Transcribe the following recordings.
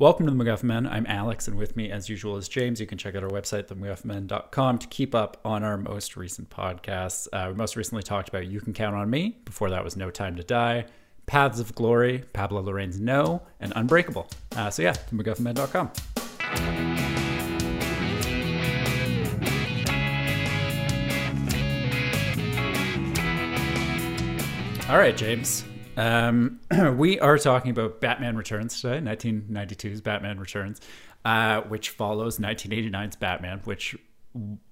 Welcome to the MacGuffin Men. I'm Alex, and with me, as usual, is James. You can check out our website, themacguffinmen.com, to keep up on our most recent podcasts. Uh, we most recently talked about You Can Count on Me. Before that was No Time to Die, Paths of Glory, Pablo Larraín's No, and Unbreakable. Uh, so yeah, themacguffinmen.com. All right, James. Um, we are talking about Batman Returns today, 1992's Batman Returns, uh, which follows 1989's Batman, which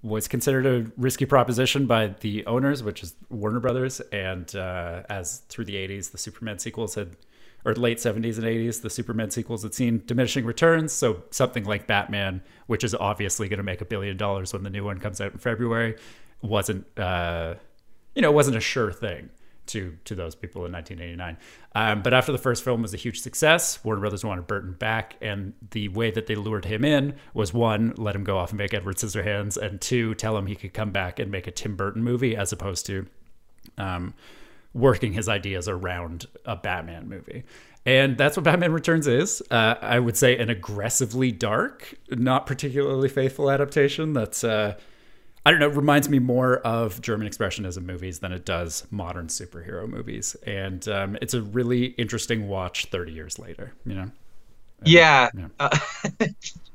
was considered a risky proposition by the owners, which is Warner Brothers, and uh, as through the 80s, the Superman sequels had, or late 70s and 80s, the Superman sequels had seen diminishing returns. So something like Batman, which is obviously going to make a billion dollars when the new one comes out in February, wasn't, uh, you know, wasn't a sure thing to to those people in 1989. Um, but after the first film was a huge success, Warner Brothers wanted Burton back, and the way that they lured him in was one, let him go off and make Edward Scissorhands, and two, tell him he could come back and make a Tim Burton movie as opposed to um, working his ideas around a Batman movie. And that's what Batman Returns is. Uh, I would say an aggressively dark, not particularly faithful adaptation. That's uh, I don't know, it reminds me more of German expressionism movies than it does modern superhero movies. And um, it's a really interesting watch 30 years later, you know? yeah. yeah. Uh,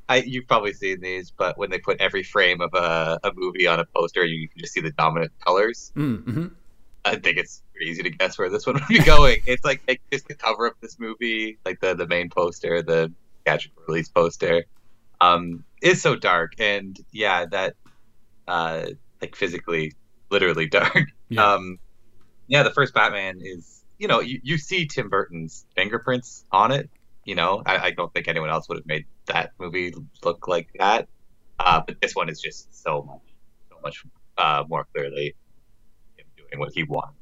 I, you've probably seen these, but when they put every frame of a, a movie on a poster, you can just see the dominant colors. Mm-hmm. I think it's pretty easy to guess where this one would be going. it's like, like just the cover of this movie, like the, the main poster, the theatrical release poster. Um, is so dark, and yeah, that uh, like physically, literally dark. Yeah. Um, yeah, the first Batman is, you know, you, you see Tim Burton's fingerprints on it. You know, I, I don't think anyone else would have made that movie look like that. Uh, but this one is just so much, so much uh, more clearly him doing what he wants.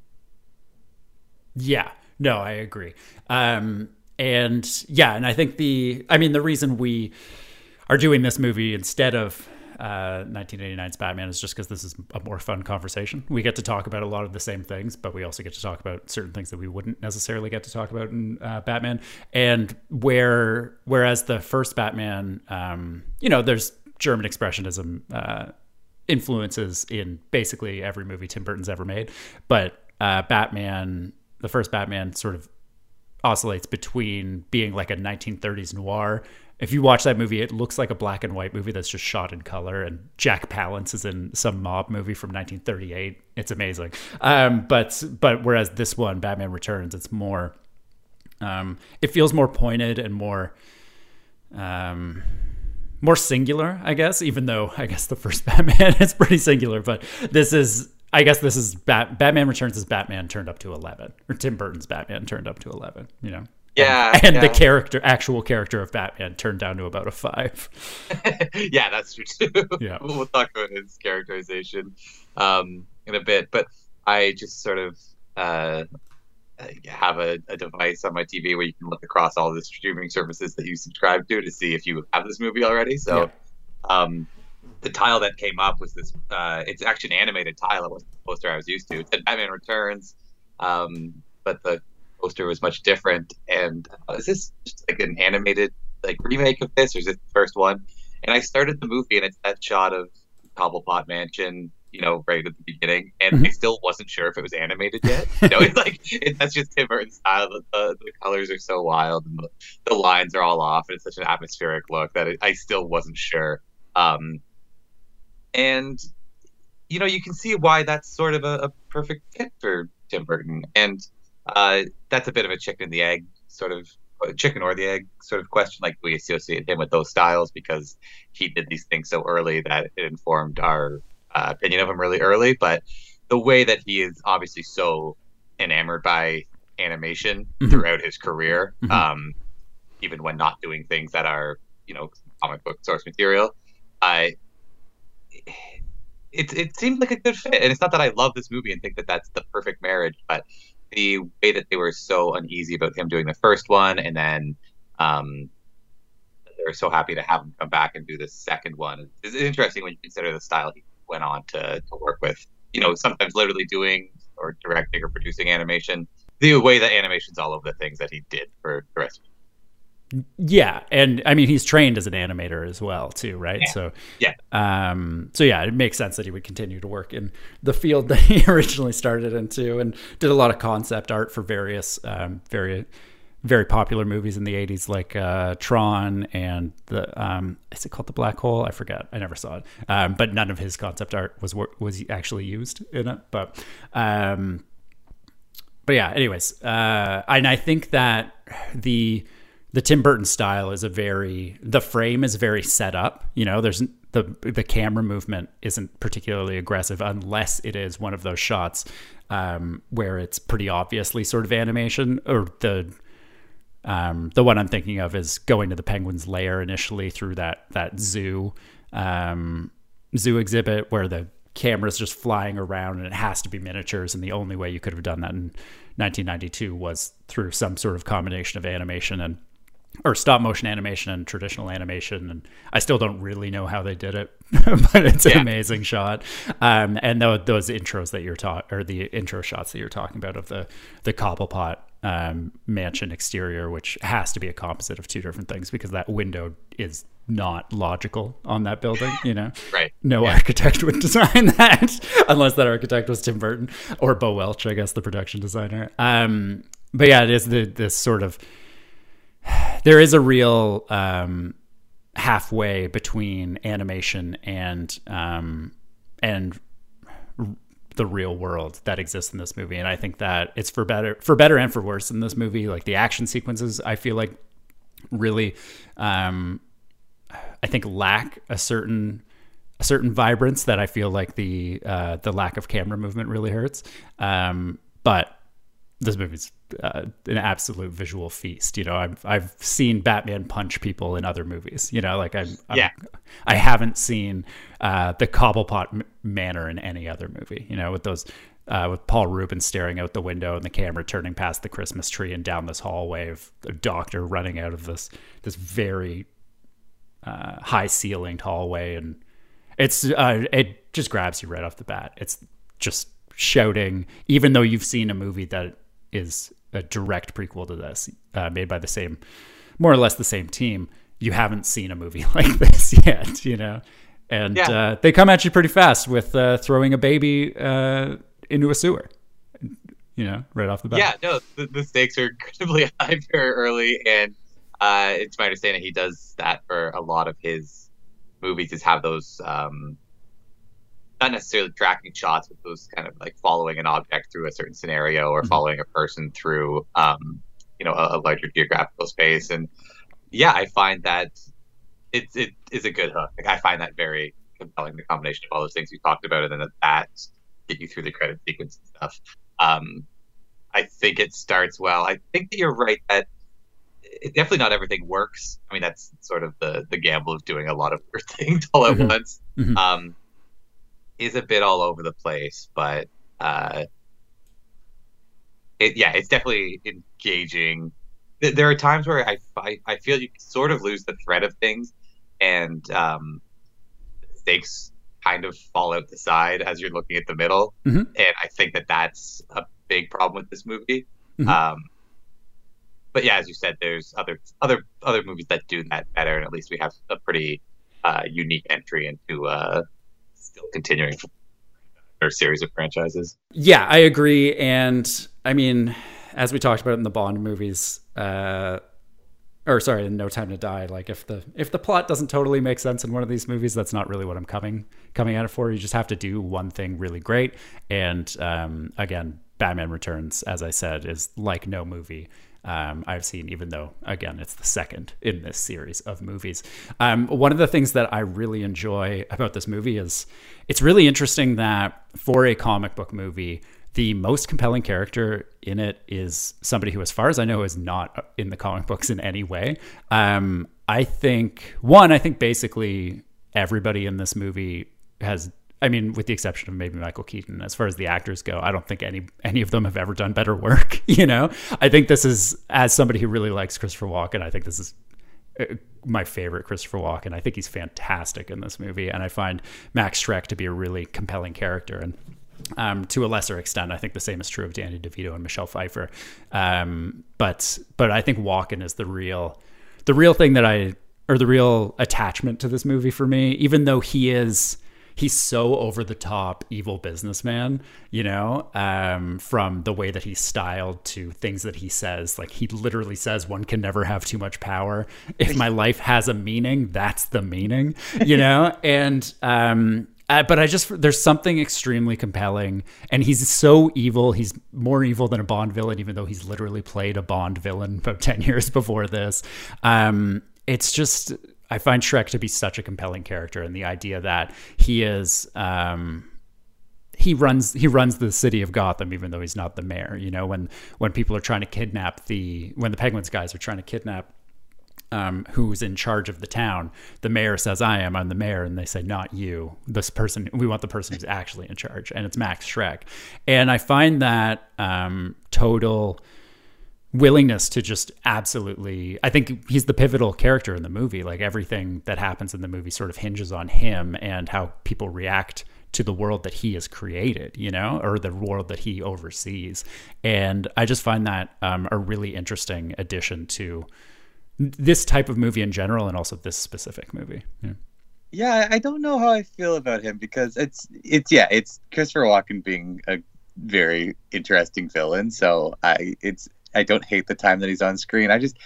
Yeah, no, I agree. Um, and yeah, and I think the, I mean, the reason we are doing this movie instead of uh, 1989's Batman is just because this is a more fun conversation. We get to talk about a lot of the same things, but we also get to talk about certain things that we wouldn't necessarily get to talk about in uh, Batman. And where whereas the first Batman, um, you know, there's German expressionism uh, influences in basically every movie Tim Burton's ever made, but uh, Batman, the first Batman, sort of oscillates between being like a 1930s noir if you watch that movie, it looks like a black and white movie that's just shot in color. And Jack Palance is in some mob movie from 1938. It's amazing. Um, but but whereas this one, Batman Returns, it's more. Um, it feels more pointed and more. Um, more singular, I guess. Even though I guess the first Batman is pretty singular, but this is I guess this is Bat- Batman Returns is Batman turned up to eleven, or Tim Burton's Batman turned up to eleven. You know. Yeah, and yeah. the character, actual character of Batman, turned down to about a five. yeah, that's true too. Yeah, we'll talk about his characterization um, in a bit, but I just sort of uh, have a, a, device on my TV where you can look across all the streaming services that you subscribe to to see if you have this movie already. So, yeah. um, the tile that came up was this. Uh, it's actually an animated tile. It wasn't the poster I was used to. It said Batman Returns, um, but the poster was much different. And uh, is this just like an animated like remake of this, or is it the first one? And I started the movie, and it's that shot of Cobblepot Mansion, you know, right at the beginning, and mm-hmm. I still wasn't sure if it was animated yet. you know, it's like it, that's just Tim Burton style. The, the, the, colors are so wild, and the, the, lines are all off, and it's such an atmospheric look that it, I still wasn't sure. Um, and you know, you can see why that's sort of a, a perfect fit for Tim Burton, and uh, that's a bit of a chicken and the egg sort of chicken or the egg sort of question. Like we associate him with those styles because he did these things so early that it informed our uh, opinion of him really early. But the way that he is obviously so enamored by animation mm-hmm. throughout his career, mm-hmm. um, even when not doing things that are you know comic book source material, I. It, it seemed like a good fit, and it's not that I love this movie and think that that's the perfect marriage, but the way that they were so uneasy about him doing the first one, and then um, they were so happy to have him come back and do the second one. It's interesting when you consider the style he went on to, to work with. You know, sometimes literally doing or directing or producing animation. The way that animation's all over the things that he did for the rest. Yeah, and I mean he's trained as an animator as well too, right? Yeah. So Yeah. um, so yeah, it makes sense that he would continue to work in the field that he originally started into, and did a lot of concept art for various um, very very popular movies in the 80s like uh, Tron and the um, is it called the Black Hole? I forget. I never saw it. Um, but none of his concept art was was actually used in it. But um, but yeah. Anyways, uh, and I think that the the Tim Burton style is a very the frame is very set up. You know, there's the the camera movement isn't particularly aggressive unless it is one of those shots um, where it's pretty obviously sort of animation or the um, the one I'm thinking of is going to the penguin's lair initially through that that zoo um, zoo exhibit where the camera's just flying around and it has to be miniatures and the only way you could have done that in 1992 was through some sort of combination of animation and or stop motion animation and traditional animation and i still don't really know how they did it but it's an amazing shot um, and tho- those intros that you're talking or the intro shots that you're talking about of the the cobblepot um, mansion exterior which has to be a composite of two different things because that window is not logical on that building you know Right. no architect would design that unless that architect was Tim Burton or Bo Welch, I guess, the production designer. Um, but yeah, it is the this sort of there is a real um, halfway between animation and um, and the real world that exists in this movie, and I think that it's for better for better and for worse in this movie. Like the action sequences, I feel like really um, I think lack a certain a certain vibrance that I feel like the uh, the lack of camera movement really hurts. Um, but this movie's uh, an absolute visual feast. You know, I've I've seen Batman punch people in other movies. You know, like I'm, I'm Yeah. I haven't seen uh, the Cobblepot m- manner in any other movie. You know, with those. Uh, with Paul Reubens staring out the window and the camera turning past the Christmas tree and down this hallway of a doctor running out of this this very uh, high ceilinged hallway and it's uh, it just grabs you right off the bat it's just shouting even though you've seen a movie that is a direct prequel to this uh, made by the same more or less the same team you haven't seen a movie like this yet you know and Yeah. uh, they come at you pretty fast with uh, throwing a baby uh, into a sewer you know right off the bat Yeah, no, the, the stakes are incredibly high very early, and uh, it's my understanding he does that for a lot of his movies. Is have those um, not necessarily tracking shots, but those kind of like following an object through a certain scenario or Mhm. following a person through, um, you know, a, a larger geographical space. And yeah, I find that it it is a good hook. Like I find that very compelling. The combination of all those things we talked about, and then that get you through the credit sequence and stuff. Um, I think it starts well. I think that you're right that it, definitely not everything works. I mean, that's sort of the the gamble of doing a lot of weird things all at Mhm. once. Mhm. Um, is a bit all over the place, but uh, it yeah, it's definitely engaging. There are times where I I, I feel you sort of lose the thread of things, and um, stakes kind of fall out the side as you're looking at the middle, Mhm. and I think that that's a big problem with this movie. Mhm. Um, but yeah, as you said, there's other other other movies that do that better, and at least we have a pretty uh, unique entry into uh, still continuing their series of franchises. Yeah, I agree. And I mean, as we talked about in the Bond movies, uh, or sorry, in No Time to Die, like if the if the plot doesn't totally make sense in one of these movies, that's not really what I'm coming coming at it for. You just have to do one thing really great. And um, again, Batman Returns, as I said, is like no movie um, I've seen, even though, again, it's the second in this series of movies. Um, one of the things that I really enjoy about this movie is it's really interesting that for a comic book movie, the most compelling character in it is somebody who, as far as I know, is not in the comic books in any way. Um, I think, one, I think basically everybody in this movie has I mean, with the exception of maybe Michael Keaton, as far as the actors go, I don't think any any of them have ever done better work. You know, I think this is as somebody who really likes Christopher Walken, I think this is uh, my favorite Christopher Walken. I think he's fantastic in this movie, and I find Max Schreck to be a really compelling character. And um, to a lesser extent, I think the same is true of Danny DeVito and Michelle Pfeiffer. Um, but but I think Walken is the real the real thing that I or the real attachment to this movie for me, even though he is he's so over the top evil businessman, you know, um, from the way that he's styled to things that he says. Like he literally says, one can never have too much power. If my life has a meaning, that's the meaning, you know? and, um, uh, but I just there's something extremely compelling, and he's so evil. He's more evil than a Bond villain, even though he's literally played a Bond villain about ten years before this. Um, it's just I find Schreck to be such a compelling character, and the idea that he is. Um, he runs he runs the city of Gotham even though he's not the mayor. You know when when people are trying to kidnap the when the Penguins guys are trying to kidnap um, who's in charge of the town. The mayor says, "I am. I'm the mayor," and they say, "Not you. This person. We want the person who's actually in charge." And it's Max Schreck. And I find that um, total willingness to just absolutely i think he's the pivotal character in the movie like everything that happens in the movie sort of hinges on him and how people react to the world that he has created, you know, or the world that he oversees. And I just find that um, a really interesting addition to this type of movie in general and also this specific movie. Yeah. Yeah, I don't know how I feel about him because it's it's yeah, it's Christopher Walken being a very interesting villain. So I it's I don't hate the time that he's on screen. I just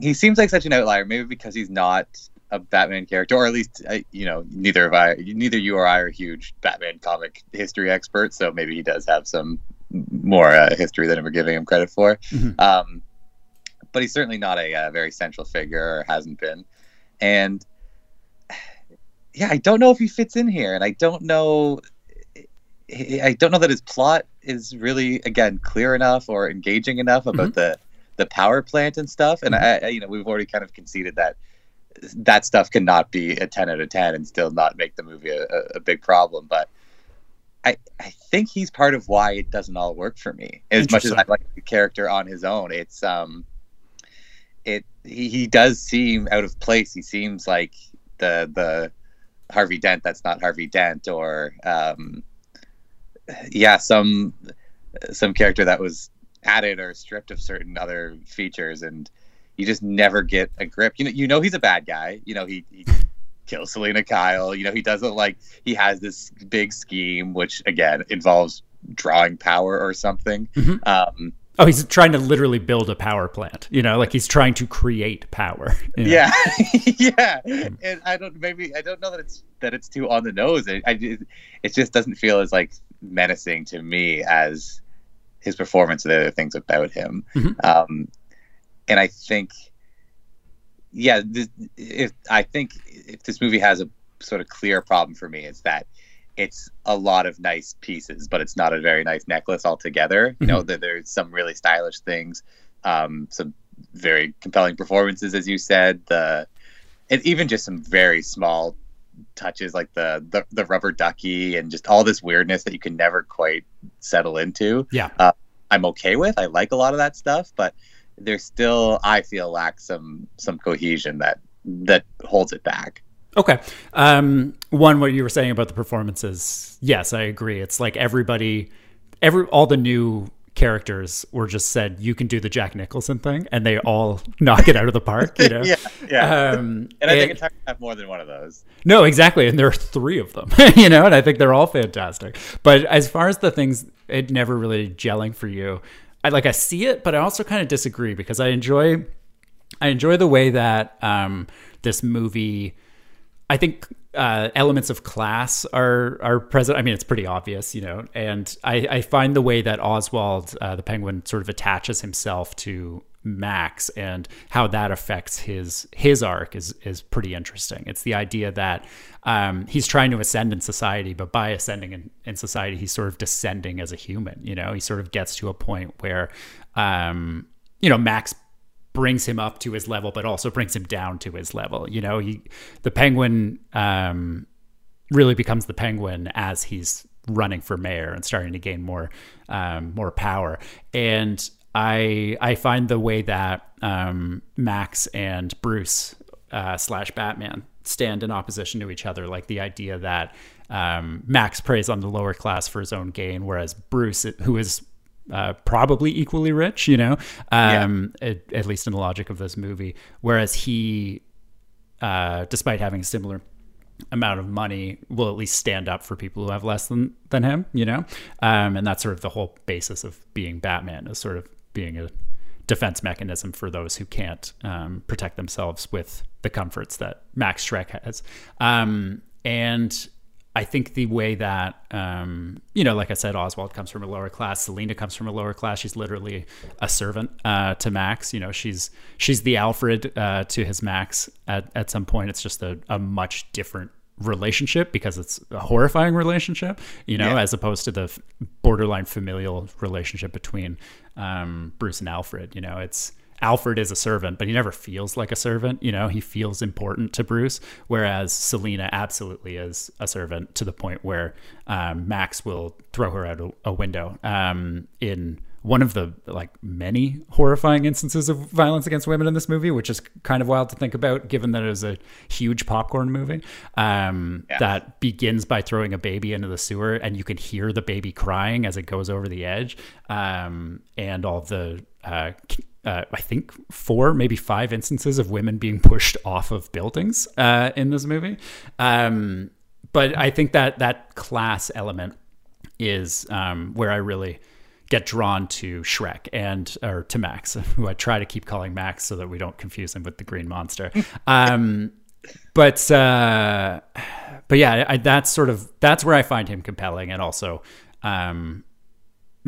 he seems like such an outlier, maybe because he's not a Batman character, or at least you know neither of I, neither you or I are huge Batman comic history experts. So maybe he does have some more uh, history than we're giving him credit for. Mm-hmm. Um, but he's certainly not a, a uh, very central figure or hasn't been. And yeah, I don't know if he fits in here, and I don't know. I don't know that his plot is really again clear enough or engaging enough about mm-hmm. the the power plant and stuff. And mm-hmm. I, you know, we've already kind of conceded that that stuff cannot be a ten out of ten and still not make the movie a, a big problem. But I I think he's part of why it doesn't all work for me. As much as I like the character on his own, it's um it he, he does seem out of place. He seems like the the Harvey Dent that's not Harvey Dent, or um, yeah, some some character that was added or stripped of certain other features, and you just never get a grip. You know, you know he's a bad guy. You know he, he kills Selina Kyle. You know he doesn't like he has this big scheme, which again involves drawing power or something. Mm-hmm. Um, Oh, he's trying to literally build a power plant. You know, like he's trying to create power. You know? Yeah, yeah. And I don't maybe I don't know that it's that it's too on the nose. I, I it just doesn't feel as like menacing to me as his performance and the other things about him. Mm-hmm. Um, and I think, yeah, this, if I think if this movie has a sort of clear problem for me, it's that it's a lot of nice pieces, but it's not a very nice necklace altogether. Mm-hmm. You know, mm-hmm. there's some really stylish things, um, some very compelling performances, as you said. The and even just some very small touches like the, the the rubber ducky and just all this weirdness that you can never quite settle into. Yeah, uh, I'm okay with. I like a lot of that stuff, but there's still I feel lacks some some cohesion that that holds it back. Okay. Um, one, what you were saying about the performances, yes, I agree. It's like everybody, every all the new characters were just said you can do the Jack Nicholson thing, and they all knock it out of the park. You know, yeah, yeah. Um, and I think it's hard have more than one of those. No, exactly, and there are three of them. you know, and I think they're all fantastic. But as far as the things, it never really gelling for you. I like I see it, but I also kind of disagree because I enjoy, I enjoy the way that um, this movie I think uh, elements of class are are present. I mean, it's pretty obvious, you know. And I, I find the way that Oswald, uh, the Penguin, sort of attaches himself to Max and how that affects his his arc is is pretty interesting. It's the idea that um, he's trying to ascend in society, but by ascending in, in society, he's sort of descending as a human. You know, he sort of gets to a point where, um, you know, Max brings him up to his level, but also brings him down to his level. You know, he the penguin um, really becomes the penguin as he's running for mayor and starting to gain more um, more power. And I I find the way that um, Max and Bruce uh, slash Batman stand in opposition to each other, like the idea that um, Max preys on the lower class for his own gain, whereas Bruce, who is uh, probably equally rich, you know, um, yeah. at, at, least in the logic of this movie. Whereas he, uh, despite having a similar amount of money, will at least stand up for people who have less than than him, you know. Um, and that's sort of the whole basis of being Batman is sort of being a defense mechanism for those who can't um, protect themselves with the comforts that Max Schreck has. Um, and I think the way that, um, you know, like I said, Oswald comes from a lower class. Selina comes from a lower class. She's literally a servant uh, to Max. You know, she's she's the Alfred uh, to his Max. At at some point, it's just a, a much different relationship because it's a horrifying relationship. You know, yeah. as opposed to the borderline familial relationship between um, Bruce and Alfred. You know, it's Alfred is a servant, but he never feels like a servant. You know, he feels important to Bruce, whereas Selina absolutely is a servant to the point where um, Max will throw her out a, a window. Um, in one of the like many horrifying instances of violence against women in this movie, which is kind of wild to think about, given that it was a huge popcorn movie um, yeah. that begins by throwing a baby into the sewer, and you can hear the baby crying as it goes over the edge, um, and all the uh, uh, I think four, maybe five instances of women being pushed off of buildings uh, in this movie. Um, but I think that that class element is um, where I really get drawn to Schreck and or to Max, who I try to keep calling Max so that we don't confuse him with the Green Monster. Um, but uh, but yeah, I, that's sort of that's where I find him compelling, and also um,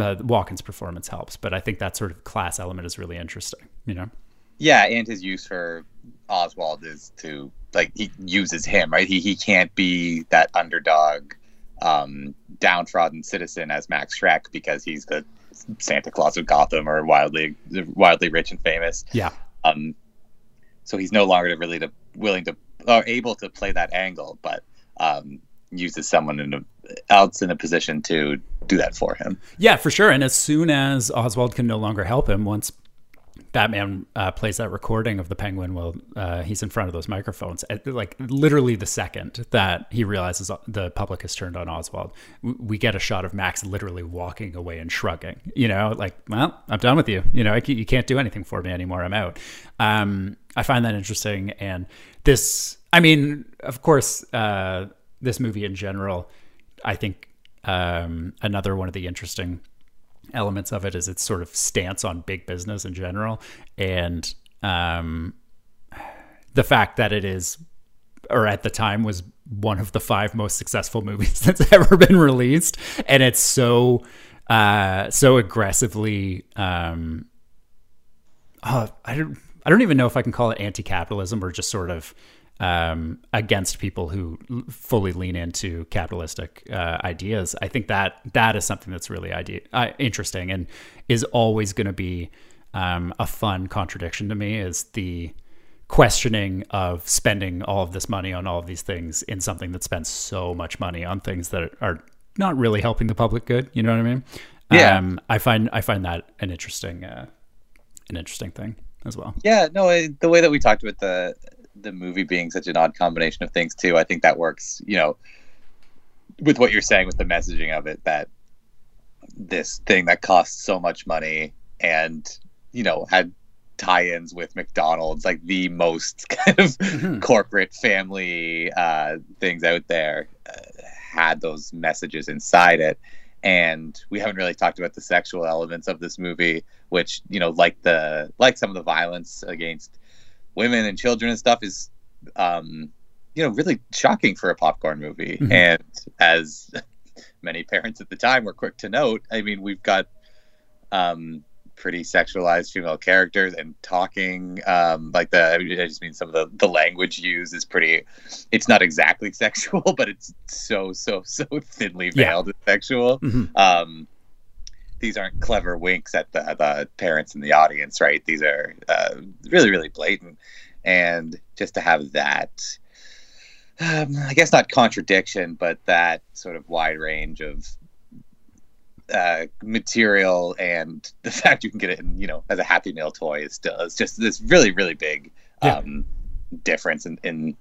uh, Walken's performance helps, but I think that sort of class element is really interesting. You know. Yeah, and his use for Oswald is to like he uses him right. He he can't be that underdog, um, downtrodden citizen as Max Schreck because he's the Santa Claus of Gotham or wildly wildly rich and famous. Yeah. Um, so he's no longer really to, willing to or able to play that angle, but um, uses someone in a, else in a position to do that for him. Yeah, for sure. And as soon as Oswald can no longer help him, once Batman uh, plays that recording of the Penguin while uh, he's in front of those microphones, like literally the second that he realizes the public has turned on Oswald, we get a shot of Max literally walking away and shrugging. You know, like, well, I'm done with you. You know, you can't do anything for me anymore. I'm out. Um, I find that interesting, and this. I mean, of course, uh, this movie in general, I think um, another one of the interesting elements of it is its sort of stance on big business in general, and um, the fact that it is, or at the time was one of the five most successful movies that's ever been released, and it's so uh, so aggressively. Um, oh, I don't. I don't even know if I can call it anti-capitalism or just sort of um, against people who fully lean into capitalistic uh, ideas. I think that that is something that's really idea, uh, interesting and is always going to be um, a fun contradiction to me. Is the questioning of spending all of this money on all of these things in something that spends so much money on things that are not really helping the public good. You know what I mean? Yeah. Um, I find I find that an interesting uh, an interesting thing as well. Yeah, no, the way that we talked about the the movie being such an odd combination of things too. I think that works, you know, with what you're saying with the messaging of it that this thing that costs so much money and you know had tie-ins with McDonald's, like the most kind of mm-hmm. corporate family uh, things out there, uh, had those messages inside it. And we haven't really talked about the sexual elements of this movie, which you know, like the like some of the violence against women and children and stuff is um, you know really shocking for a popcorn movie mm-hmm. and as many parents at the time were quick to note i mean we've got um, pretty sexualized female characters and talking um, like the i just mean some of the, the language used is pretty it's not exactly sexual but it's so so so thinly veiled yeah. sexual mm-hmm. um, these aren't clever winks at the, the parents in the audience, right? These are uh, really, really blatant. And just to have that, um, I guess not contradiction, but that sort of wide range of uh, material and the fact you can get it, in, you know, as a Happy Meal toy is still is just this really, really big um, yeah. difference in, in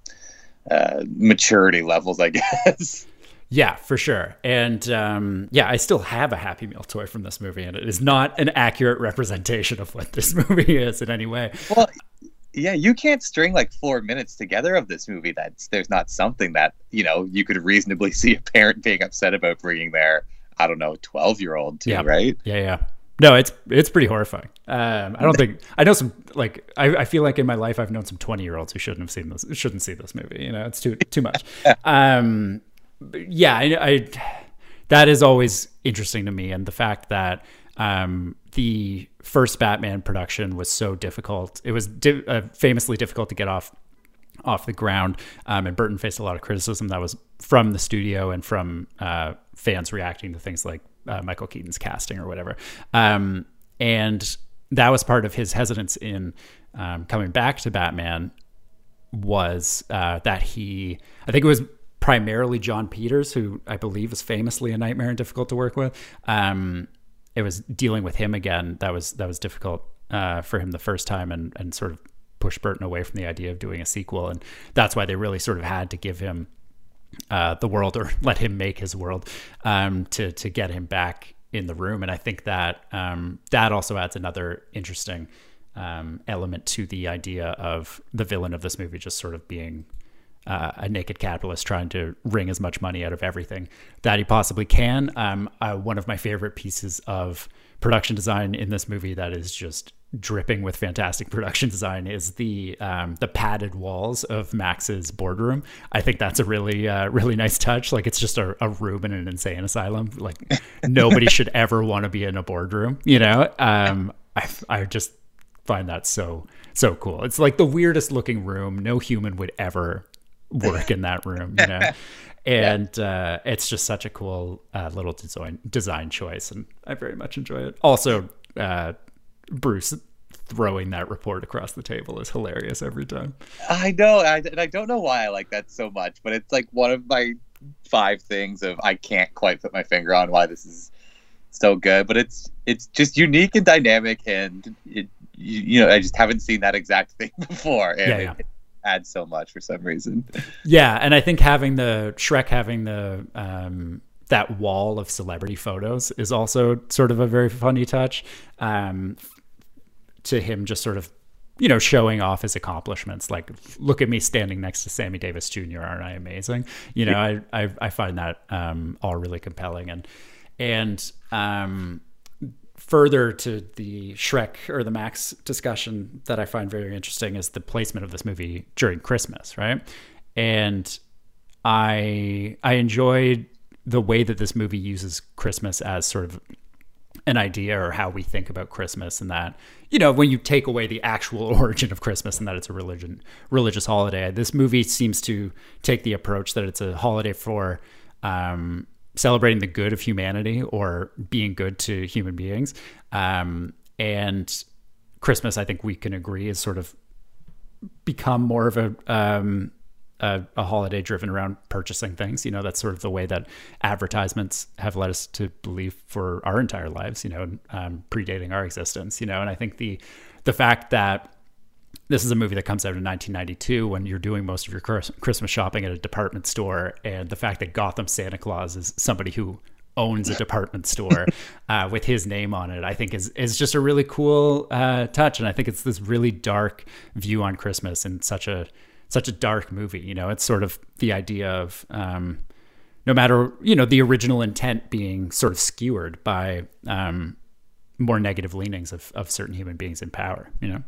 uh, maturity levels, I guess. Yeah, for sure. And um, yeah, I still have a Happy Meal toy from this movie, and it is not an accurate representation of what this movie is in any way. Well, yeah, you can't string like four minutes together of this movie. That's there's not something that you know you could reasonably see a parent being upset about bringing their I don't know twelve year old to, Yeah. right? Yeah, yeah. No, it's it's pretty horrifying. Um, I don't think I know some like I, I feel like in my life I've known some twenty year olds who shouldn't have seen this shouldn't see this movie. You know, it's too too much. Um, yeah, I, I that is always interesting to me, and the fact that um, the first Batman production was so difficult. It was di- uh, famously difficult to get off off the ground. Um, and Burton faced a lot of criticism that was from the studio and from uh, fans reacting to things like uh, Michael Keaton's casting or whatever. Um, and that was part of his hesitance in um, coming back to Batman was uh, that he, I think it was primarily Jon Peters, who I believe is famously a nightmare and difficult to work with. Um, it was dealing with him again that was that was difficult uh, for him the first time, and and sort of pushed Burton away from the idea of doing a sequel, and that's why they really sort of had to give him uh, the world or let him make his world um, to to get him back in the room. And I think that um, that also adds another interesting um, element to the idea of the villain of this movie just sort of being uh, a naked capitalist trying to wring as much money out of everything that he possibly can. Um, uh, one of my favorite pieces of production design in this movie that is just dripping with fantastic production design is the um, the padded walls of Max's boardroom. I think that's a really uh, really nice touch. Like it's just a, a room in an insane asylum. Like nobody should ever want to be in a boardroom. You know, um, I I just find that so so cool. It's like the weirdest looking room. No human would ever work in that room, you know. And uh, it's just such a cool uh, little design design choice, and I very much enjoy it. Also, uh, Bruce throwing that report across the table is hilarious every time. I know, I, and I don't know why I like that so much, but it's like one of my five things of I can't quite put my finger on why this is so good, but it's it's just unique and dynamic, and it you, you know I just haven't seen that exact thing before, and Yeah, yeah. It adds so much for some reason. Yeah, and I think having the Schreck having the um, that wall of celebrity photos is also sort of a very funny touch. Um, to him, just sort of you know showing off his accomplishments. Like, look at me standing next to Sammy Davis Jr. Aren't I amazing? You know, I I, I find that um, all really compelling and and um, further to the Schreck or the Max discussion that I find very interesting is the placement of this movie during Christmas, right? And I I enjoyed the way that this movie uses Christmas as sort of an idea or how we think about Christmas and that you know when you take away the actual origin of Christmas and that it's a religion religious holiday this movie seems to take the approach that it's a holiday for um, celebrating the good of humanity or being good to human beings um, and Christmas I think we can agree is sort of become more of a um, a, a holiday driven around purchasing things. You know, that's sort of the way that advertisements have led us to believe for our entire lives. You know, um, predating our existence. You know, and I think the the fact that this is a movie that comes out in 1992 when you're doing most of your Christmas shopping at a department store, and the fact that Gotham Santa Claus is somebody who owns a department store uh, with his name on it, I think is is just a really cool uh, touch, and I think it's this really dark view on Christmas and such a such a dark movie. You know, it's sort of the idea of um, no matter you know the original intent being sort of skewered by um, more negative leanings of of certain human beings in power. You know.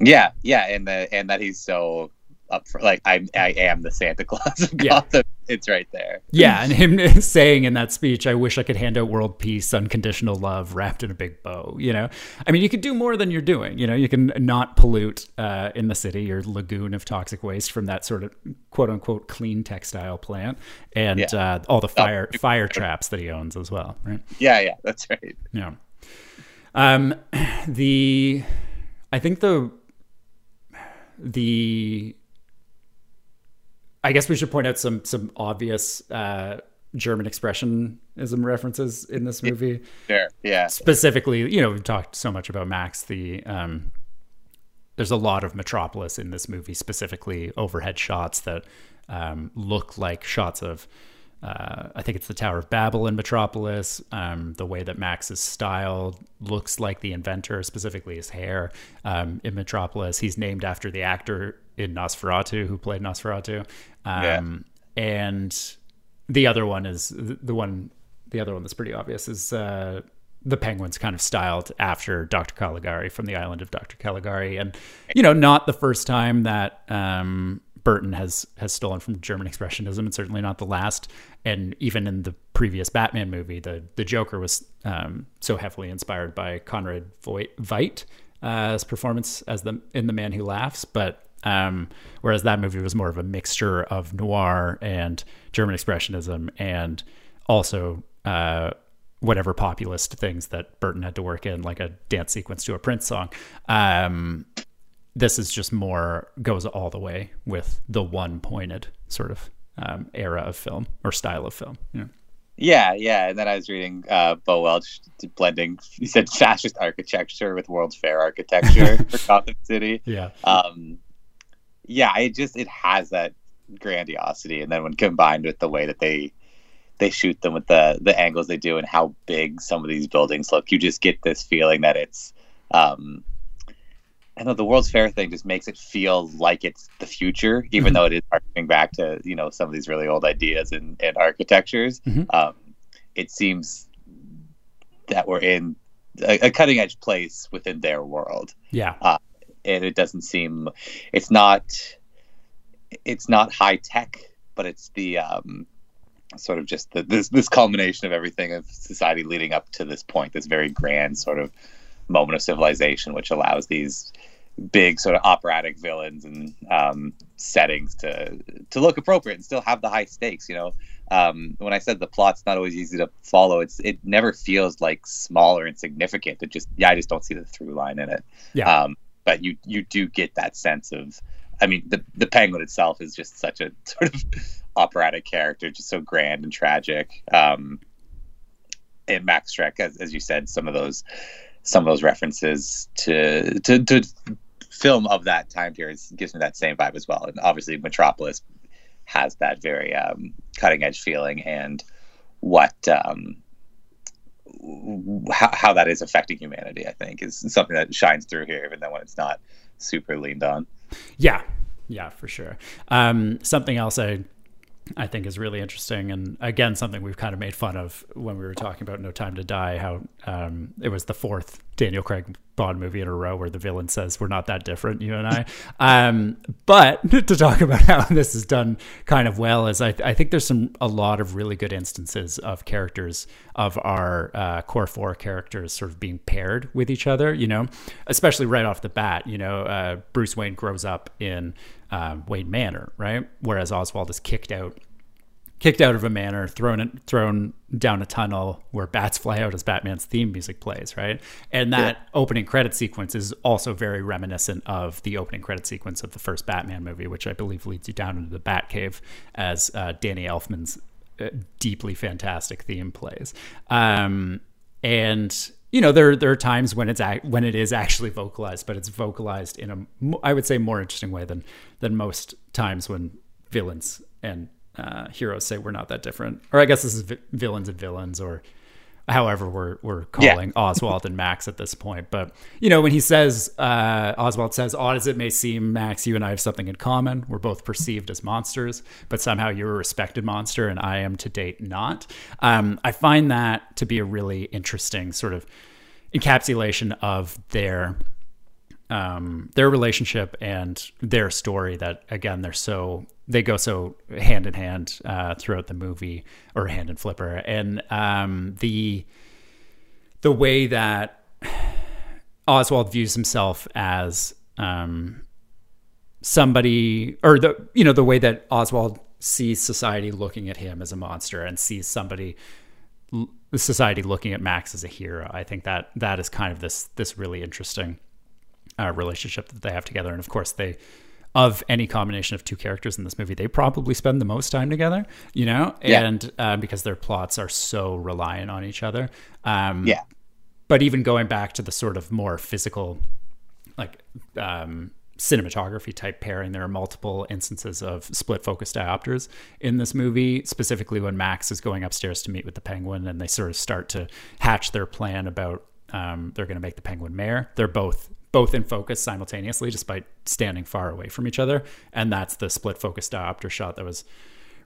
Yeah, yeah, and the and that he's so up for like I I am the Santa Claus of Yeah. Gotham. It's right there. Yeah, and him saying in that speech, "I wish I could hand out world peace, unconditional love, wrapped in a big bow." You know, I mean, you could do more than you're doing. You know, you can not pollute uh, in the city your lagoon of toxic waste from that sort of quote unquote clean textile plant, and Yeah. uh, all the fire fire traps that he owns as well. Right? Yeah, yeah, that's right. Yeah. Um, the, I think the, the, I guess we should point out some some obvious uh, German expressionism references in this movie. Sure. Yeah. Specifically, you know, we've talked so much about Max. The um, there's a lot of Metropolis in this movie, specifically overhead shots that um, look like shots of uh, I think it's the Tower of Babel in Metropolis. Um, the way that Max's style looks like the inventor, specifically his hair um, in Metropolis. He's named after the actor in Nosferatu who played Nosferatu. Um, And the other one is the one. The other one that's pretty obvious is uh, the Penguin's kind of styled after Dr. Caligari from the island of Dr. Caligari, and you know, not the first time that um, Burton has has stolen from German expressionism, and certainly not the last. And even in the previous Batman movie, the the Joker was um, so heavily inspired by Conrad Veidt uh, performance as the in The Man Who Laughs, but um, whereas that movie was more of a mixture of noir and German expressionism, and also uh, whatever populist things that Burton had to work in, like a dance sequence to a Prince song. Um, this is just more goes all the way with the one pointed sort of um, era of film or style of film. Yeah. Yeah, yeah. And then I was reading uh, Bo Welch blending, he said fascist architecture with World's Fair architecture for Gotham City. Yeah. Um, yeah, it just, it has that grandiosity. And then when combined with the way that they, they shoot them with the, the angles they do and how big some of these buildings look, you just get this feeling that it's, um, I know the World's Fair thing just makes it feel like it's the future, even mm-hmm. though it is harkening back to you know some of these really old ideas and, and architectures. Mm-hmm. Um, it seems that we're in a, a, cutting edge place within their world. Yeah, uh, and it doesn't seem it's not it's not high tech, but it's the um, sort of just the, this this culmination of everything of society leading up to this point, this very grand sort of moment of civilization, which allows these big sort of operatic villains and um, settings to to look appropriate and still have the high stakes. You know, um, when I said the plot's not always easy to follow, it's it never feels like small or insignificant. It just yeah, I just don't see the through line in it. Yeah. Um, but you you do get that sense of, I mean, the the penguin itself is just such a sort of operatic character, just so grand and tragic. Um, and Max Schreck, as, as you said, some of those some of those references to to, to film of that time period gives me that same vibe as well. And obviously, Metropolis has that very um, cutting edge feeling and what um, how, how that is affecting humanity. I think is something that shines through here, even though when it's not super leaned on. Yeah, yeah, for sure. Um, something else I I think is really interesting. And again, something we've kind of made fun of when we were talking about No Time to Die, how um, it was the fourth Daniel Craig Bond movie in a row where the villain says, We're not that different, you and I. um, but to talk about how this is done kind of well is I, I, think there's some a lot of really good instances of characters of our uh, core four characters sort of being paired with each other, you know, especially right off the bat. You know, uh, Bruce Wayne grows up in uh, Wayne Manor, right? Whereas Oswald is kicked out, kicked out of a manor, thrown thrown down a tunnel where bats fly out as Batman's theme music plays, right? And that yeah. opening credit sequence is also very reminiscent of the opening credit sequence of the first Batman movie, which I believe leads you down into the Batcave as uh, Danny Elfman's uh, deeply fantastic theme plays. Um, and you know there there are times when it's when it is actually vocalized, but it's vocalized in a I would say more interesting way than than most times when villains and uh, heroes say we're not that different. Or I guess this is vi- villains and villains, or however we're we're calling yeah. Oswald and Max at this point. But you know, when he says uh, Oswald says, "Odd as it may seem, Max, you and I have something in common. We're both perceived as monsters, but somehow you're a respected monster, and I am to date not." Um, I find that to be a really interesting sort of encapsulation of their um, their relationship and their story that again they're so they go so hand in hand uh, throughout the movie or hand in flipper and um, the the way that Oswald views himself as um, somebody or the you know the way that Oswald sees society looking at him as a monster and sees somebody society looking at Max as a hero I think that that is kind of this this really interesting uh, relationship that they have together. And of course, they of any combination of two characters in this movie, they probably spend the most time together, you know, yeah. and uh, because their plots are so reliant on each other. Um, yeah. But even going back to the sort of more physical, like um, cinematography type pairing. There are multiple instances of split focus diopters in this movie, specifically when Max is going upstairs to meet with the penguin and they sort of start to hatch their plan about um, they're going to make the penguin mayor. They're both both in focus simultaneously, despite standing far away from each other, and that's the split focus diopter shot that was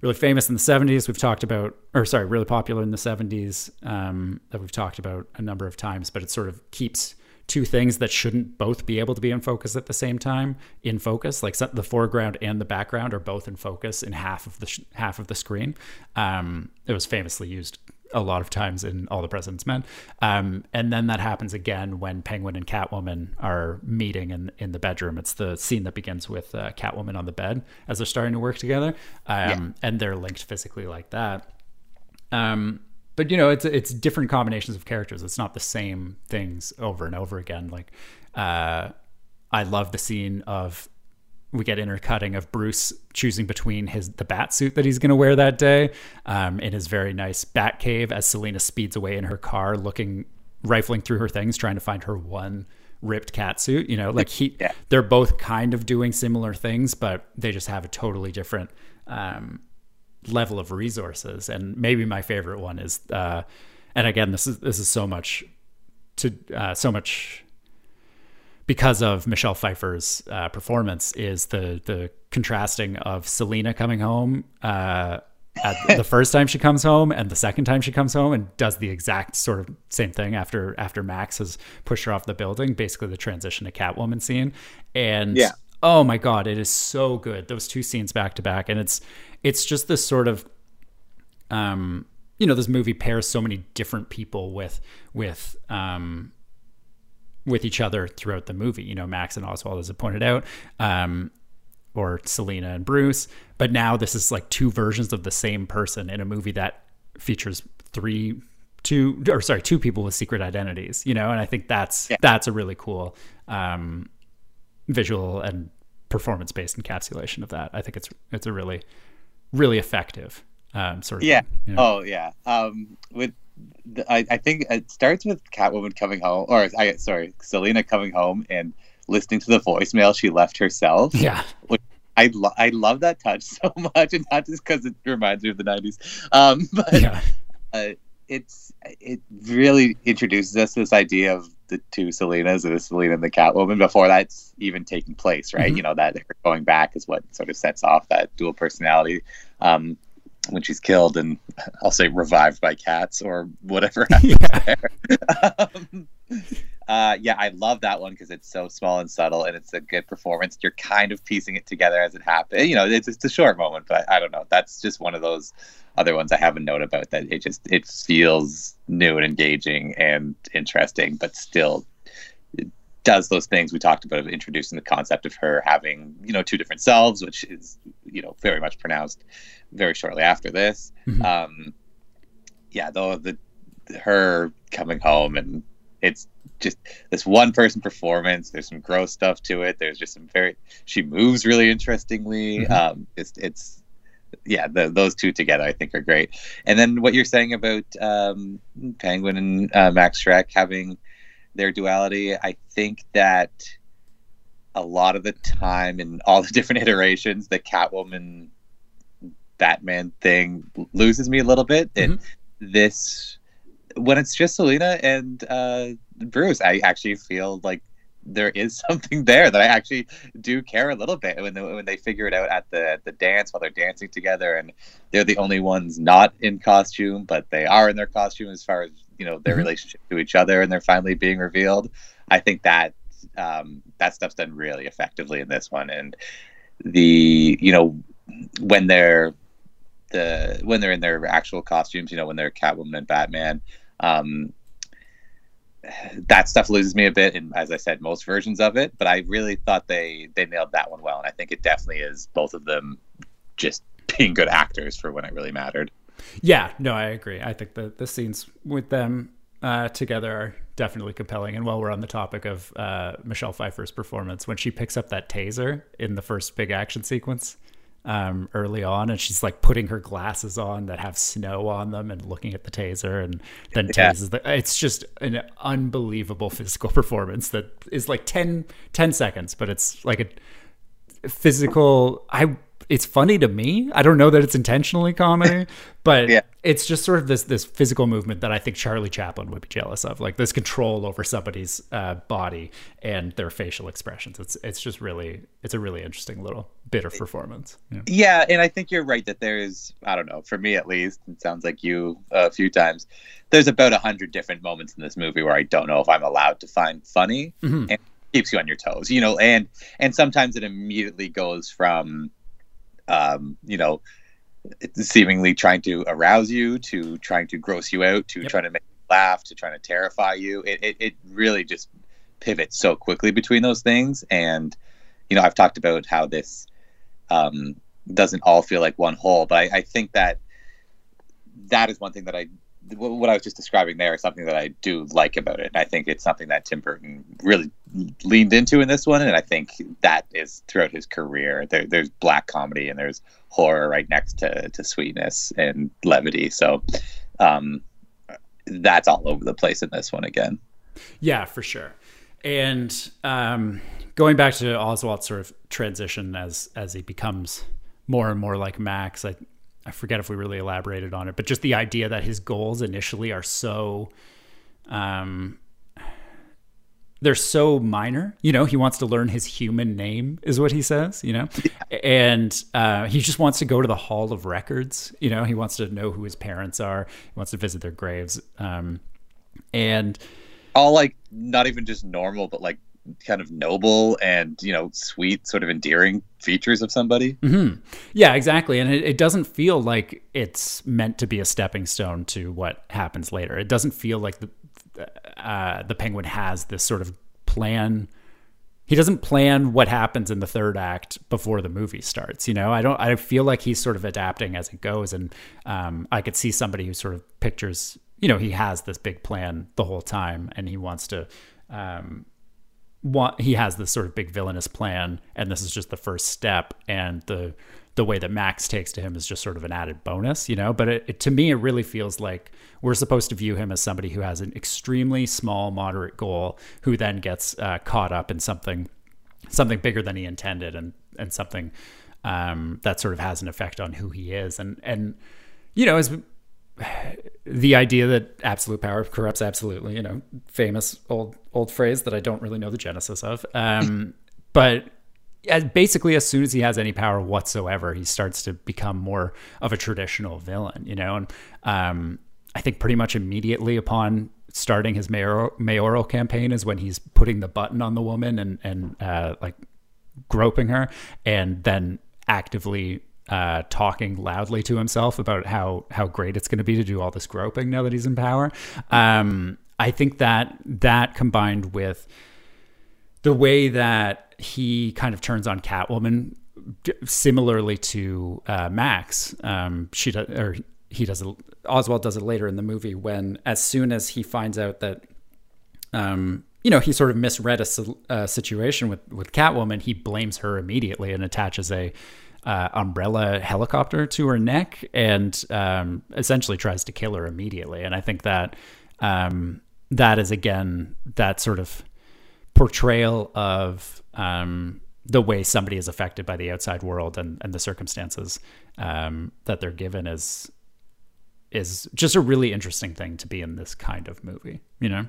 really famous in the 70s. We've talked about, or sorry, really popular in the 70s um, that we've talked about a number of times, but it sort of keeps two things that shouldn't both be able to be in focus at the same time in focus. Like the foreground and the background are both in focus in half of the sh- half of the screen. Um, it was famously used a lot of times in All the President's Men. Um, and then that happens again when Penguin and Catwoman are meeting in, in the bedroom. It's the scene that begins with uh, Catwoman on the bed as they're starting to work together. Um, yeah. And they're linked physically like that. Um, but you know, it's it's different combinations of characters. It's not the same things over and over again. Like, uh, I love the scene of we get intercutting of Bruce choosing between his the bat suit that he's going to wear that day um, in his very nice bat cave as Selina speeds away in her car, looking rifling through her things, trying to find her one ripped cat suit. You know, like he, yeah. they're both kind of doing similar things, but they just have a totally different um, level of resources. And maybe my favorite one is, uh, and again, this is this is so much to uh, so much because of Michelle Pfeiffer's uh, performance is the the contrasting of Selina coming home uh, at the first time she comes home and the second time she comes home and does the exact sort of same thing after after Max has pushed her off the building, basically the transition to Catwoman scene. And yeah. oh my god, it is so good. Those two scenes back to back and it's it's just this sort of um you know, this movie pairs so many different people with with um with each other throughout the movie. You know, Max and Oswald, as it pointed out, um, or Selina and Bruce. But now this is like two versions of the same person in a movie that features three, two, or sorry, two people with secret identities. You know, and I think that's yeah. that's a really cool um, visual and performance based encapsulation of that. I think it's it's a really really effective um, sort of yeah. You know? Oh yeah. Um, with I, I think it starts with Catwoman coming home, or I sorry, Selina coming home and listening to the voicemail she left herself. Yeah, which I lo- I love that touch so much, and not just because it reminds me of the '90s, um, but yeah. uh, it's it really introduces us to this idea of the two Selinas, the Selina and the Catwoman, before that's even taking place, right? Mm-hmm. You know that going back is what sort of sets off that dual personality. Um, when she's killed and I'll say revived by cats or whatever happens yeah. there. um, uh, yeah, I love that one because it's so small and subtle and it's a good performance. You're kind of piecing it together as it happens. You know, it's, it's a short moment, but I don't know. That's just one of those other ones I have a note about that it just it feels new and engaging and interesting, but still does those things we talked about of introducing the concept of her having you know two different selves, which is you know very much pronounced very shortly after this. Mm-hmm. Um, yeah, though the her coming home and it's just this one person performance. There's some gross stuff to it. There's just some very she moves really interestingly. Mm-hmm. Um, it's it's yeah, the, those two together I think are great. And then what you're saying about um, Penguin and uh, Max Schreck having their duality, I think that a lot of the time in all the different iterations, the Catwoman Batman thing loses me a little bit. Mm-hmm. And this, when it's just Selina and uh, Bruce, I actually feel like there is something there that I actually do care a little bit when they, when they figure it out at the the dance while they're dancing together and they're the only ones not in costume, but they are in their costume as far as you know their mm-hmm. relationship to each other and they're finally being revealed. I think that um, that stuff's done really effectively in this one and the you know when they're the when they're in their actual costumes, you know, when they're Catwoman and Batman. Um, that stuff loses me a bit, and as I said, most versions of it. But I really thought they they nailed that one well, and I think it definitely is both of them just being good actors for when it really mattered. Yeah, no, I agree. I think the the scenes with them uh, together are definitely compelling. And while we're on the topic of uh, Michelle Pfeiffer's performance, when she picks up that taser in the first big action sequence, um, early on, and she's like putting her glasses on that have snow on them and looking at the taser, and then Yeah. tases. The, it's just an unbelievable physical performance that is like 10, 10 seconds, but it's like a physical. I. It's funny to me. I don't know that it's intentionally comedy, but Yeah. it's just sort of this this physical movement that I think Charlie Chaplin would be jealous of, like this control over somebody's uh, body and their facial expressions. It's it's just really it's a really interesting little bit of performance. Yeah. Yeah, and I think you're right that there's I don't know for me at least. It sounds like you a few times. There's about a hundred different moments in this movie where I don't know if I'm allowed to find funny, Mhm. and keeps you on your toes. You know, and and sometimes it immediately goes from, um, you know, seemingly trying to arouse you to trying to gross you out to Yep. trying to make you laugh to trying to terrify you. It it, it really just pivots so quickly between those things and you know i've talked about how this um, doesn't all feel like one whole but I, I think that that is one thing that i what i was just describing there is something that i do like about it. I think it's something that tim burton really leaned into in this one. And i think that is throughout his career there, there's black comedy and there's horror right next to, to sweetness and levity. So um, that's all over the place in this one again. Yeah, for sure. And um, going back to Oswald's sort of transition as as he becomes more and more like Max, I I forget if we really elaborated on it, but just the idea that his goals initially are so um they're so minor. You know, he wants to learn his human name, is what he says, you know? And uh, he just wants to go to the Hall of Records. You know, he wants to know who his parents are, he wants to visit their graves. Um, and all like not even just normal but like kind of noble and you know sweet sort of endearing features of somebody hmm Yeah, exactly. And it, it doesn't feel like it's meant to be a stepping stone to what happens later. It doesn't feel like the uh, the penguin has this sort of plan. He doesn't plan what happens in the third act before the movie starts. You know, I don't. I feel like he's sort of adapting as it goes, and um, I could see somebody who sort of pictures. You know, he has this big plan the whole time, and he wants to um, want he has this sort of big villainous plan and this is just the first step and the the way that max takes to him is just sort of an added bonus you know? But it, it, to me it really feels like we're supposed to view him as somebody who has an extremely small moderate goal who then gets uh, caught up in something something bigger than he intended and and something um, that sort of has an effect on who he is. And and you know as the idea that absolute power corrupts absolutely, you know, famous old old phrase that I don't really know the genesis of. Um, but as, basically, as soon as he has any power whatsoever, he starts to become more of a traditional villain, you know. And um, I think pretty much immediately upon starting his mayoral, mayoral campaign is when he's putting the button on the woman and and uh, like groping her, and then actively uh, talking loudly to himself about how how great it's going to be to do all this groping now that he's in power. Um, I think that that combined with the way that he kind of turns on Catwoman, similarly to uh, Max, um, she does or he does it. Oswald does it later in the movie when, as soon as he finds out that um, you know, he sort of misread a si- uh, situation with with Catwoman. He blames her immediately and attaches a uh, umbrella helicopter to her neck and um, essentially tries to kill her immediately. And I think that um, that is again that sort of portrayal of um, the way somebody is affected by the outside world and, and the circumstances um, that they're given is is just a really interesting thing to be in this kind of movie. You know.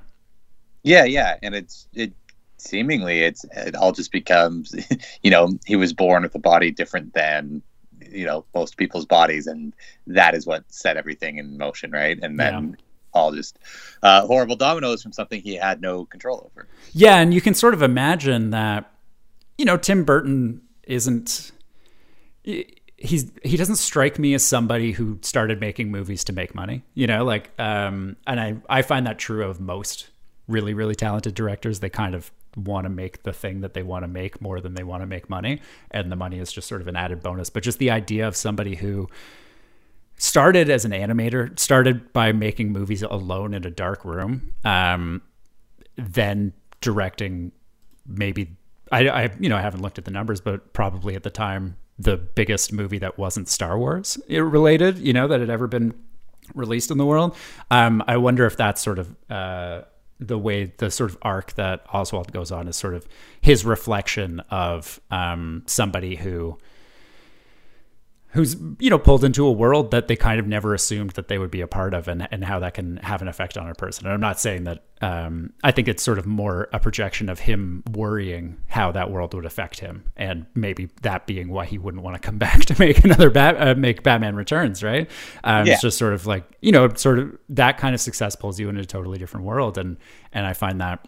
Yeah, yeah, and it's it seemingly it's it all just becomes you know he was born with a body different than you know most people's bodies and that is what set everything in motion right? And then yeah. all just uh, horrible dominoes from something he had no control over. Yeah and you can sort of imagine that you know tim burton isn't he's he doesn't strike me as somebody who started making movies to make money you know like um and i i find that true of most really really talented directors. They kind of want to make the thing that they want to make more than they want to make money and the money is just sort of an added bonus but just the idea of somebody who started as an animator started by making movies alone in a dark room um, then directing maybe I, I you know I haven't looked at the numbers but probably at the time the biggest movie that wasn't Star Wars related, you know, that had ever been released in the world. Um, I wonder if that's sort of uh, the way the sort of arc that Oswald goes on is sort of his reflection of um, somebody who who's you know pulled into a world that they kind of never assumed that they would be a part of and, and how that can have an effect on a person. And i'm not saying that um, i think it's sort of more a projection of him worrying how that world would affect him and maybe that being why he wouldn't want to come back to make another Bat- uh, make batman returns right? Um, yeah. it's just sort of like you know sort of that kind of success pulls you into a totally different world. And and i find that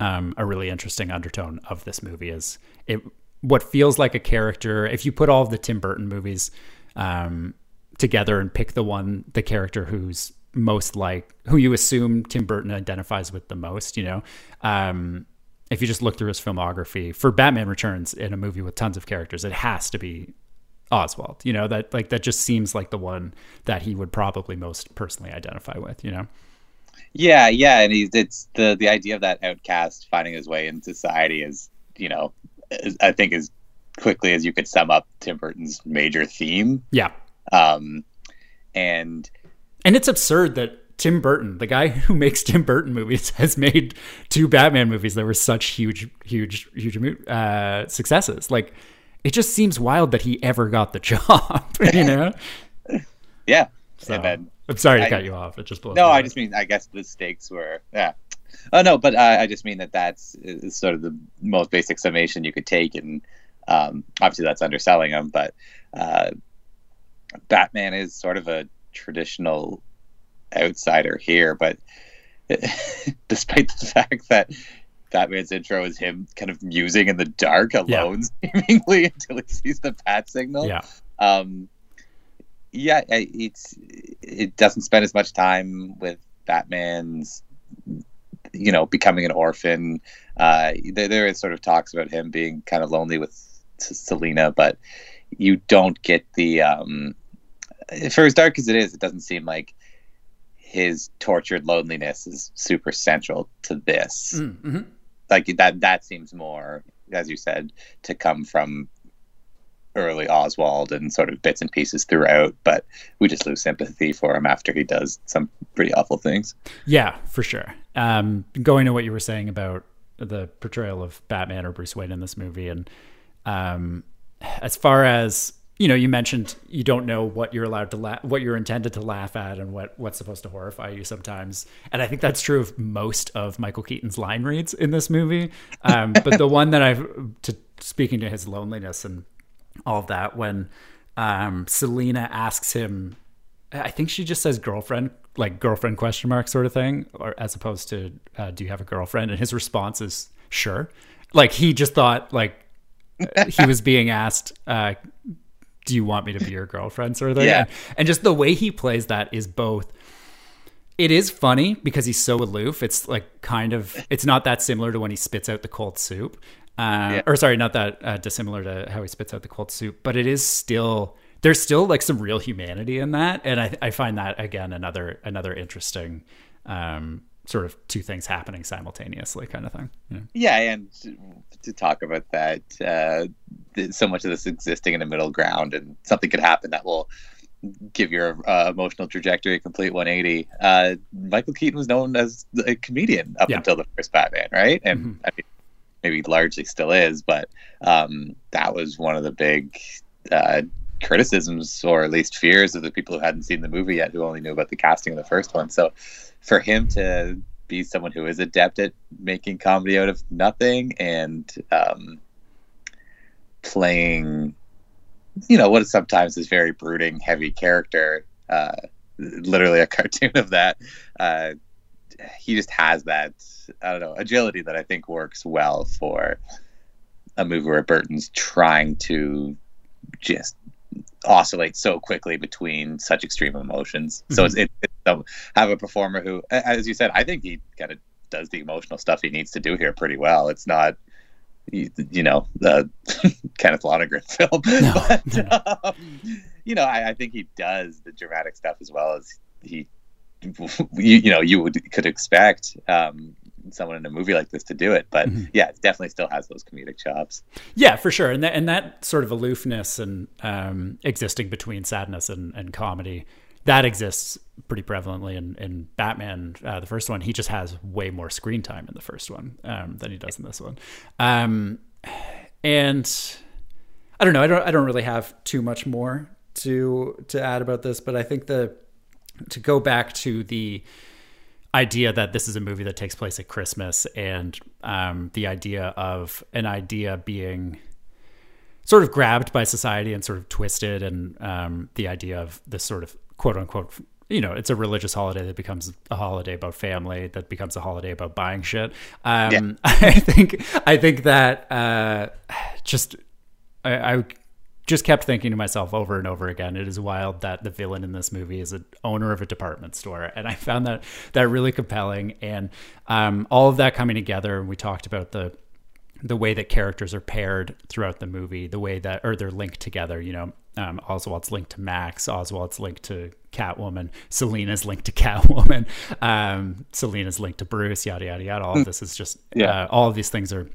um, a really interesting undertone of this movie is it what feels like a character. If you put all of the Tim Burton movies um, together and pick the one, the character who's most like who you assume Tim Burton identifies with the most, you know. Um, if you just look through his filmography for Batman Returns in a movie with tons of characters, it has to be Oswald. You know that like that just seems like the one that he would probably most personally identify with. You know. Yeah, yeah, and he's it's the the idea of that outcast finding his way in society is you know I think as quickly as you could sum up Tim Burton's major theme. Yeah. Um, and and it's absurd that Tim Burton, the guy who makes Tim Burton movies, has made two Batman movies that were such huge, huge, huge uh, successes. Like, it just seems wild that he ever got the job. You know? yeah. So, I'm sorry to I, cut you off. It just blows. No, I just mean I guess the stakes were yeah Oh no, but I, I just mean that that's sort of the most basic summation you could take, and um, obviously that's underselling him. But uh, Batman is sort of a traditional outsider here, but despite the fact that Batman's intro is him kind of musing in the dark alone, yeah. seemingly until he sees the bat signal. Yeah. Um, yeah, it's it doesn't spend as much time with Batman's you know, becoming an orphan. Uh, there, there is sort of talks about him being kind of lonely with Selina, but you don't get the um, for as dark as it is, it doesn't seem like his tortured loneliness is super central to this. Mm, mm-hmm. Like that, that seems more, as you said, to come from early Oswald and sort of bits and pieces throughout, but we just lose sympathy for him after he does some pretty awful things. Yeah, for sure. Um, going to what you were saying about the portrayal of Batman or Bruce Wayne in this movie, and um, as far as you know, you mentioned you don't know what you're allowed to laugh, what you're intended to laugh at, and what what's supposed to horrify you sometimes. And I think that's true of most of Michael Keaton's line reads in this movie. Um, but the one that I've to speaking to his loneliness and all of that when um, Selina asks him, I think she just says girlfriend, like girlfriend question mark sort of thing, or as opposed to uh, do you have a girlfriend? And his response is sure. Like he just thought like he was being asked, uh, do you want me to be your girlfriend sort of thing? Yeah. And, and just the way he plays that is both it is funny because he's so aloof. It's like kind of it's not that similar to when he spits out the cold soup. Uh, yeah. Or sorry, not that uh, dissimilar to how he spits out the cold soup, but it is still there's still like some real humanity in that, and I, I find that again another another interesting um, sort of two things happening simultaneously kind of thing. Yeah, yeah and to, talk about that, uh, so much of this existing in a middle ground, and something could happen that will give your uh, emotional trajectory a complete 180. Uh, Michael Keaton was known as a comedian up yeah. until the first Batman, right? And mm-hmm. I mean, maybe largely still is, but um, that was one of the big uh, criticisms or at least fears of the people who hadn't seen the movie yet, who only knew about the casting of the first one. So for him to be someone who is adept at making comedy out of nothing and um, playing, you know, what sometimes is very brooding, heavy character. Uh, literally a cartoon of that. Uh, he just has that I don't know agility that I think works well for a movie where Burton's trying to just oscillate so quickly between such extreme emotions. Mm-hmm. So it's, it, it's um, have a performer who, as you said, I think he kind of does the emotional stuff he needs to do here pretty well. It's not, you, you know, the Kenneth Lonergan film, no, but no. Um, you know, I, I think he does the dramatic stuff as well as he you, you know you would could expect um, someone in a movie like this to do it. But mm-hmm. yeah, it definitely still has those comedic chops. Yeah, for sure. And that and that sort of aloofness and um, existing between sadness and, and comedy that exists pretty prevalently in, in Batman, uh, the first one. He just has way more screen time in the first one um, than he does in this one. Um, and I don't know. I don't. I don't really have too much more to to add about this, but I think the to go back to the idea that this is a movie that takes place at Christmas and um, the idea of an idea being sort of grabbed by society and sort of twisted and um, the idea of this sort of quote unquote you know, it's a religious holiday that becomes a holiday about family, that becomes a holiday about buying shit. Um, yeah. I think, I think that uh, just, I, I, just kept thinking to myself over and over again, it is wild that the villain in this movie is an owner of a department store, and I found that that really compelling, and um, all of that coming together. And we talked about the the way that characters are paired throughout the movie, the way that or they're linked together. You know, um, Oswald's linked to Max, Oswald's linked to Catwoman, selina's linked to Catwoman, um, Selina's linked to Bruce, yada yada yada. All of this is just yeah. Uh, all of these things are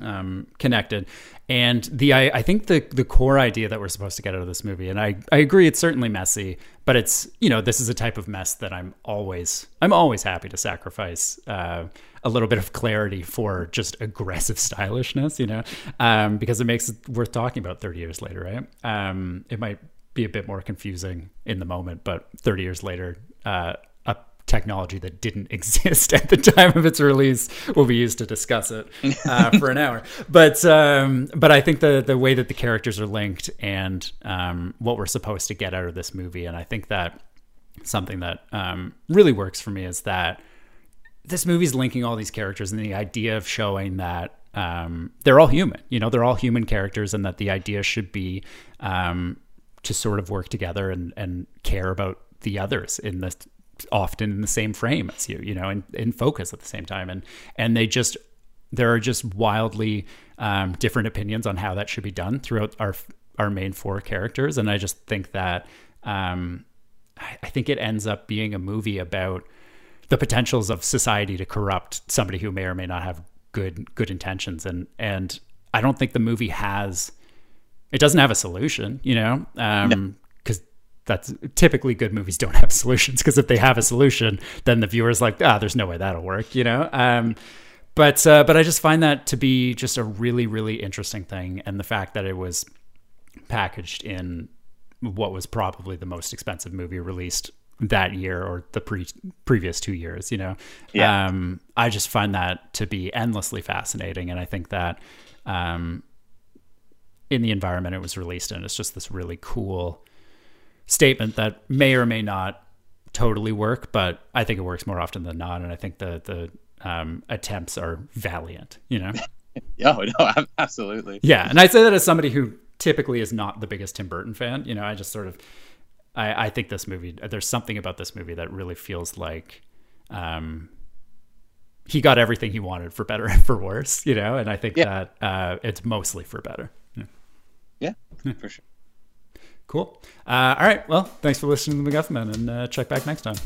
um, connected. And the I, I, think the the core idea that we're supposed to get out of this movie, and I, I agree, it's certainly messy, but it's you know this is a type of mess that I'm always I'm always happy to sacrifice uh, a little bit of clarity for just aggressive stylishness, you know, um, because it makes it worth talking about 30 years later, right? Um, it might be a bit more confusing in the moment, but 30 years later, uh, technology that didn't exist at the time of its release will be used to discuss it uh, for an hour. But um, but I think the the way that the characters are linked and um, what we're supposed to get out of this movie, and I think that something that um, really works for me is that this movie's linking all these characters and the idea of showing that um, they're all human. You know, they're all human characters, and that the idea should be um, to sort of work together and and care about the others in the often in the same frame as you, you know, in, in focus at the same time. And and they just there are just wildly um, different opinions on how that should be done throughout our our main four characters. And I just think that um, I, I think it ends up being a movie about the potentials of society to corrupt somebody who may or may not have good good intentions. And and I don't think the movie has it doesn't have a solution, you know. Um, no that's typically good movies don't have solutions because if they have a solution, then the viewer's like, ah, there's no way that'll work, you know. Um, but uh, but I just find that to be just a really really interesting thing, and the fact that it was packaged in what was probably the most expensive movie released that year or the pre- previous two years, you know. Yeah. Um, I just find that to be endlessly fascinating, and I think that um, in the environment it was released in, it's just this really cool statement that may or may not totally work, but I think it works more often than not, and I think the the um, attempts are valiant. You know. oh no, absolutely. Yeah, and I say that as somebody who typically is not the biggest Tim Burton fan. You know, I just sort of, I, I think this movie. There's something about this movie that really feels like. Um, he got everything he wanted for better and for worse, you know, and I think yeah. that uh, it's mostly for better. Yeah, yeah for sure. Cool. Uh, all right. Well, thanks for listening to the McGuffin, and uh, check back next time.